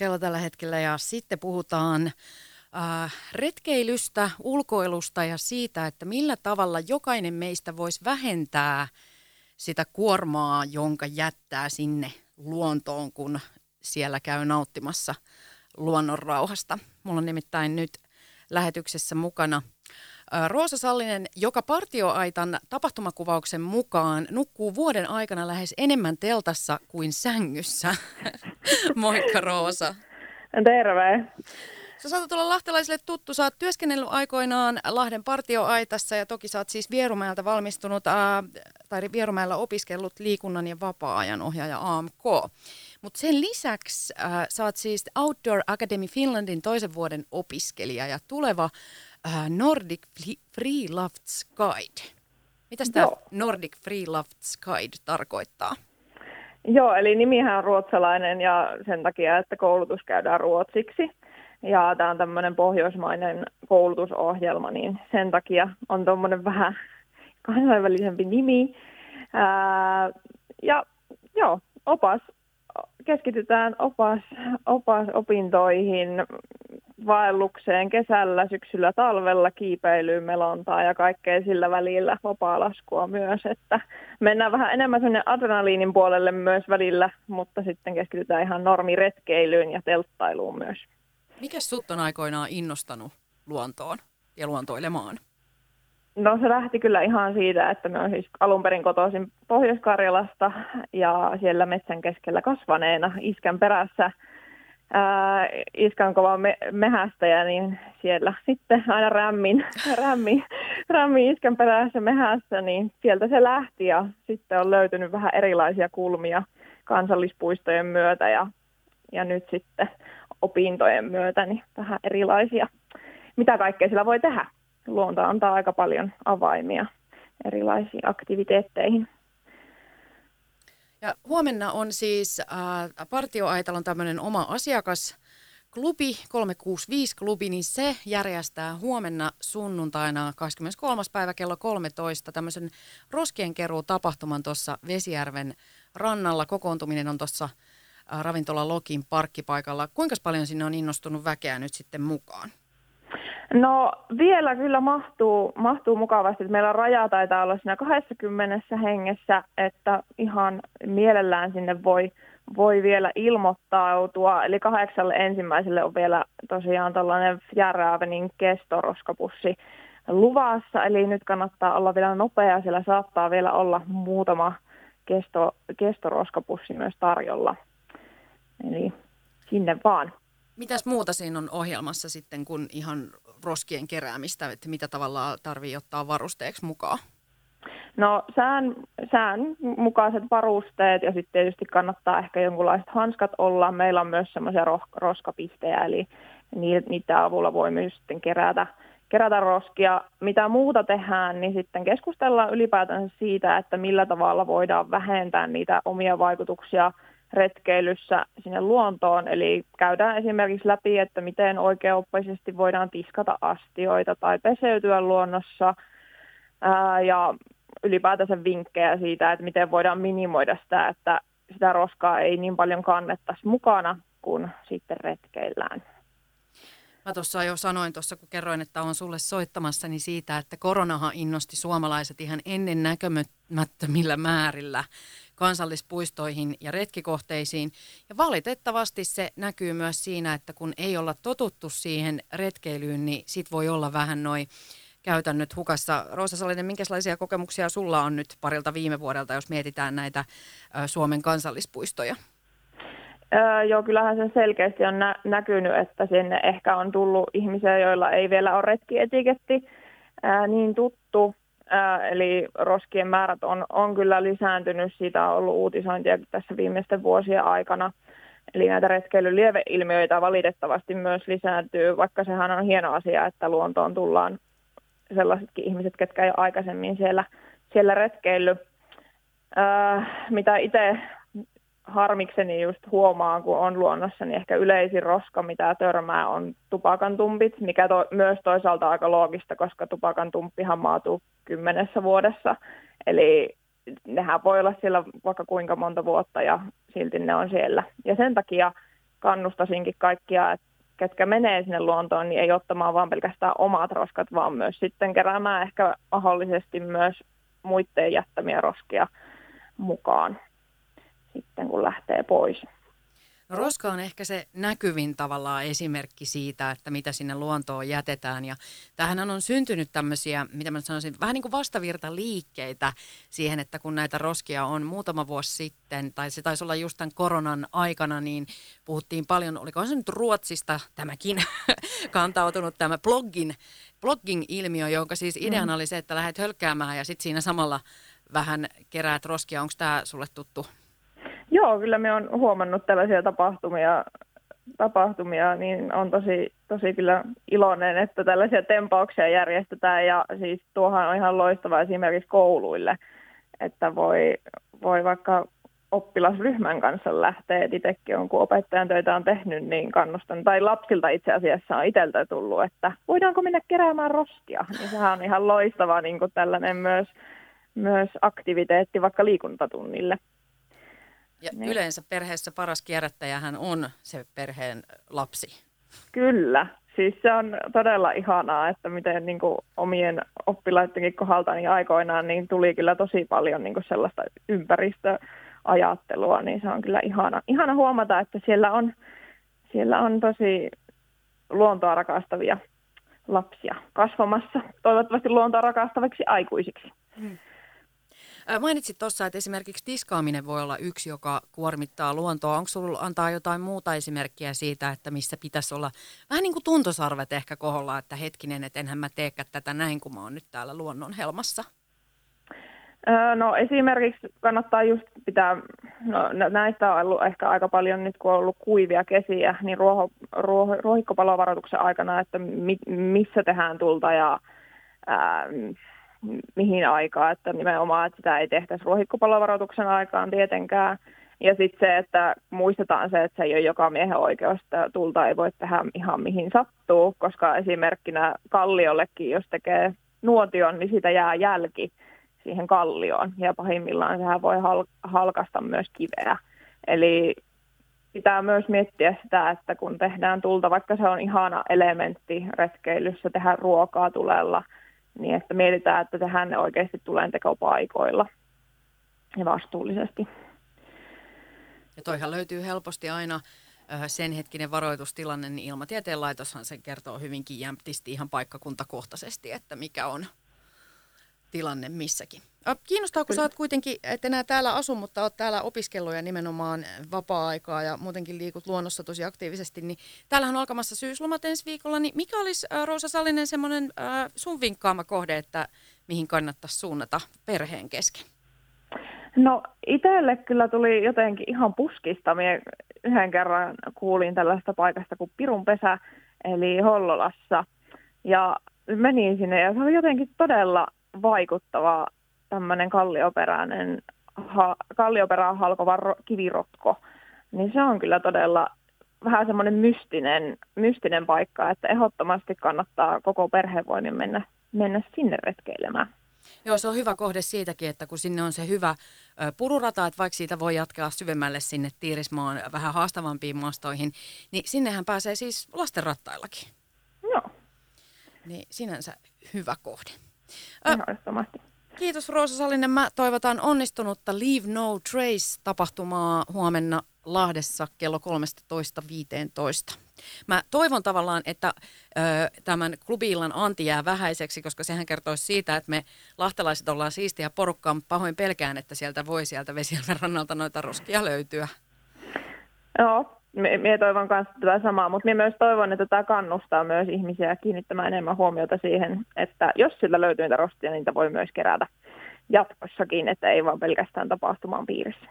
kello tällä hetkellä ja sitten puhutaan äh, retkeilystä, ulkoilusta ja siitä, että millä tavalla jokainen meistä voisi vähentää sitä kuormaa, jonka jättää sinne luontoon, kun siellä käy nauttimassa luonnon rauhasta. Mulla on nimittäin nyt lähetyksessä mukana Roosa Sallinen, joka partioaitan tapahtumakuvauksen mukaan nukkuu vuoden aikana lähes enemmän teltassa kuin sängyssä. Moikka Roosa. Terve. Sä saatat olla lahtelaisille tuttu. Sä oot työskennellyt aikoinaan Lahden partioaitassa ja toki sä oot siis Vierumäeltä valmistunut ää, tai Vierumäellä opiskellut liikunnan ja vapaa-ajan ohjaaja AMK. Mutta sen lisäksi ää, sä oot siis Outdoor Academy Finlandin toisen vuoden opiskelija ja tuleva Nordic Free Lofts Guide. Mitä tämä Nordic Free Lofts Guide tarkoittaa? Joo, eli nimihän on ruotsalainen ja sen takia, että koulutus käydään ruotsiksi. Ja tämä on tämmöinen pohjoismainen koulutusohjelma, niin sen takia on tuommoinen vähän kansainvälisempi nimi. Ää, ja joo, opas, keskitytään opas, opas opintoihin, vaellukseen kesällä, syksyllä, talvella, kiipeilyyn, melontaa ja kaikkea sillä välillä, vapaa-laskua myös. Että mennään vähän enemmän sinne adrenaliinin puolelle myös välillä, mutta sitten keskitytään ihan normiretkeilyyn ja telttailuun myös. Mikä sut on aikoinaan innostanut luontoon ja luontoilemaan? No se lähti kyllä ihan siitä, että me on siis alun perin kotoisin Pohjois-Karjalasta ja siellä metsän keskellä kasvaneena iskän perässä ää, iskän kova me- mehästäjä, niin siellä sitten aina rämmin, rämmin, rämmin iskän perässä mehässä, niin sieltä se lähti ja sitten on löytynyt vähän erilaisia kulmia kansallispuistojen myötä ja, ja nyt sitten opintojen myötä niin vähän erilaisia, mitä kaikkea sillä voi tehdä. Luonto antaa aika paljon avaimia erilaisiin aktiviteetteihin. Ja huomenna on siis äh, Partioaitalon tämmöinen oma asiakas, klubi, 365-klubi, niin se järjestää huomenna sunnuntaina 23. päivä kello 13 tämmöisen roskien keruu tapahtuman tuossa Vesijärven rannalla. Kokoontuminen on tuossa äh, ravintola Lokin parkkipaikalla. Kuinka paljon sinne on innostunut väkeä nyt sitten mukaan? No vielä kyllä mahtuu, mahtuu mukavasti. Meillä raja taitaa olla siinä 20 hengessä, että ihan mielellään sinne voi, voi vielä ilmoittautua. Eli kahdeksalle ensimmäiselle on vielä tosiaan tällainen Fjärräävenin kestoroskapussi luvassa. Eli nyt kannattaa olla vielä nopea, siellä saattaa vielä olla muutama kesto, kestoroskapussi myös tarjolla. Eli sinne vaan. Mitäs muuta siinä on ohjelmassa sitten kuin ihan roskien keräämistä, että mitä tavalla tarvii ottaa varusteeksi mukaan? No sään, sään mukaiset varusteet ja sitten tietysti kannattaa ehkä jonkunlaiset hanskat olla. Meillä on myös semmoisia roskapihtejä, eli niiden avulla voi myös sitten kerätä, kerätä roskia. Mitä muuta tehdään, niin sitten keskustellaan ylipäätänsä siitä, että millä tavalla voidaan vähentää niitä omia vaikutuksia – retkeilyssä sinne luontoon. Eli käydään esimerkiksi läpi, että miten oikeaoppaisesti voidaan tiskata astioita tai peseytyä luonnossa ää, ja ylipäätänsä vinkkejä siitä, että miten voidaan minimoida sitä, että sitä roskaa ei niin paljon kannettaisi mukana, kun sitten retkeillään. Mä tuossa jo sanoin tuossa, kun kerroin, että on sulle soittamassa, niin siitä, että koronahan innosti suomalaiset ihan ennen näkömättömillä määrillä kansallispuistoihin ja retkikohteisiin. Ja valitettavasti se näkyy myös siinä, että kun ei olla totuttu siihen retkeilyyn, niin sit voi olla vähän noin käytännöt hukassa. Roosa Salinen, minkälaisia kokemuksia sulla on nyt parilta viime vuodelta, jos mietitään näitä Suomen kansallispuistoja? Öö, joo, kyllähän se selkeästi on nä- näkynyt, että sinne ehkä on tullut ihmisiä, joilla ei vielä ole retkietiketti ää, niin tuttu. Eli roskien määrät on, on kyllä lisääntynyt, siitä on ollut uutisointia tässä viimeisten vuosien aikana. Eli näitä retkeilyn lieveilmiöitä valitettavasti myös lisääntyy, vaikka sehän on hieno asia, että luontoon tullaan sellaisetkin ihmiset, ketkä ei ole aikaisemmin siellä, siellä retkeillyt. Ää, mitä itse harmikseni just huomaan, kun on luonnossa, niin ehkä yleisin roska, mitä törmää, on tupakan tumpit, mikä to, myös toisaalta aika loogista, koska tupakan tumppihan maatuu kymmenessä vuodessa. Eli nehän voi olla siellä vaikka kuinka monta vuotta ja silti ne on siellä. Ja sen takia kannustasinkin kaikkia, että ketkä menee sinne luontoon, niin ei ottamaan vaan pelkästään omat roskat, vaan myös sitten keräämään ehkä mahdollisesti myös muiden jättämiä roskia mukaan sitten, kun lähtee pois. No roska on ehkä se näkyvin tavallaan esimerkki siitä, että mitä sinne luontoon jätetään. Ja tähän on syntynyt tämmöisiä, mitä mä sanoisin, vähän niin kuin vastavirta liikkeitä siihen, että kun näitä roskia on muutama vuosi sitten, tai se taisi olla just tämän koronan aikana, niin puhuttiin paljon, oliko se nyt Ruotsista tämäkin kantautunut tämä blogging, blogging-ilmiö, jonka siis ideana mm. oli se, että lähdet hölkkäämään ja sitten siinä samalla vähän keräät roskia. Onko tämä sulle tuttu? Joo, kyllä me on huomannut tällaisia tapahtumia, tapahtumia niin on tosi, tosi kyllä iloinen, että tällaisia tempauksia järjestetään. Ja siis tuohan on ihan loistava esimerkiksi kouluille, että voi, voi vaikka oppilasryhmän kanssa lähteä, että itsekin on, kun opettajan töitä on tehnyt, niin kannustan, tai lapsilta itse asiassa on itseltä tullut, että voidaanko mennä keräämään roskia, niin sehän on ihan loistava niin kuin tällainen myös, myös aktiviteetti vaikka liikuntatunnille. Ja niin. yleensä perheessä paras kierrättäjähän on se perheen lapsi. Kyllä. Siis se on todella ihanaa, että miten niin kuin omien oppilaidenkin kohdalta niin aikoinaan niin tuli kyllä tosi paljon niin kuin sellaista ympäristöajattelua, niin se on kyllä ihana, ihana huomata, että siellä on, siellä on tosi luontoa rakastavia lapsia kasvamassa, toivottavasti luontoa rakastaviksi aikuisiksi. Hmm. Mainitsit tuossa, että esimerkiksi tiskaaminen voi olla yksi, joka kuormittaa luontoa. Onko sinulla antaa jotain muuta esimerkkiä siitä, että missä pitäisi olla vähän niin kuin tuntosarvet ehkä koholla, että hetkinen, että enhän mä teekään tätä näin, kun mä oon nyt täällä luonnon helmassa? No esimerkiksi kannattaa just pitää, no näistä on ollut ehkä aika paljon nyt kun on ollut kuivia kesiä, niin ruoho, ruoho, ruohikkopalovaroituksen aikana, että mi, missä tehdään tulta ja ää, mihin aikaan, että nimenomaan, että sitä ei tehtäisi ruohikkopalovaroituksen aikaan tietenkään. Ja sitten se, että muistetaan se, että se ei ole joka miehen oikeus, että tulta ei voi tehdä ihan mihin sattuu, koska esimerkkinä kalliollekin, jos tekee nuotion, niin siitä jää jälki siihen kallioon. Ja pahimmillaan sehän voi hal- halkasta myös kiveä. Eli pitää myös miettiä sitä, että kun tehdään tulta, vaikka se on ihana elementti retkeilyssä, tehdä ruokaa tulella – niin että mietitään, että ne oikeasti tulee tekopaikoilla ja vastuullisesti. Ja toihan löytyy helposti aina sen hetkinen varoitustilanne, niin Ilmatieteen laitoshan sen kertoo hyvinkin jämptisti ihan paikkakuntakohtaisesti, että mikä on tilanne missäkin. Kiinnostaa, kun sä oot kuitenkin, et enää täällä asu, mutta oot täällä opiskellut ja nimenomaan vapaa-aikaa ja muutenkin liikut luonnossa tosi aktiivisesti, niin täällähän on alkamassa syyslomat ensi viikolla, niin mikä olisi Roosa Sallinen semmoinen äh, sun vinkkaama kohde, että mihin kannattaisi suunnata perheen kesken? No itselle kyllä tuli jotenkin ihan puskista. Mie yhden kerran kuulin tällaista paikasta kuin Pirun pesä, eli Hollolassa. Ja menin sinne ja se oli jotenkin todella vaikuttava tämmöinen kallioperäinen, ha, kallioperään halkova ro, kivirotko, niin se on kyllä todella vähän semmoinen mystinen, mystinen paikka, että ehdottomasti kannattaa koko perhevoimin mennä, mennä sinne retkeilemään. Joo, se on hyvä kohde siitäkin, että kun sinne on se hyvä pururata, että vaikka siitä voi jatkaa syvemmälle sinne Tiirismaan vähän haastavampiin maastoihin, niin sinnehän pääsee siis lastenrattaillakin. Joo. Niin sinänsä hyvä kohde. Ehdottomasti. Kiitos Roosa Salinen. Mä toivotan onnistunutta Leave No Trace-tapahtumaa huomenna Lahdessa kello 13.15. Mä toivon tavallaan, että ö, tämän klubiillan anti jää vähäiseksi, koska sehän kertoisi siitä, että me lahtelaiset ollaan siistiä porukkaa, mutta pahoin pelkään, että sieltä voi sieltä vesien rannalta noita roskia löytyä. Joo, Mie toivon kanssa tätä samaa, mutta minä myös toivon, että tämä kannustaa myös ihmisiä kiinnittämään enemmän huomiota siihen, että jos sillä löytyy niitä rostia, niin niitä voi myös kerätä jatkossakin, että ei vaan pelkästään tapahtumaan piirissä.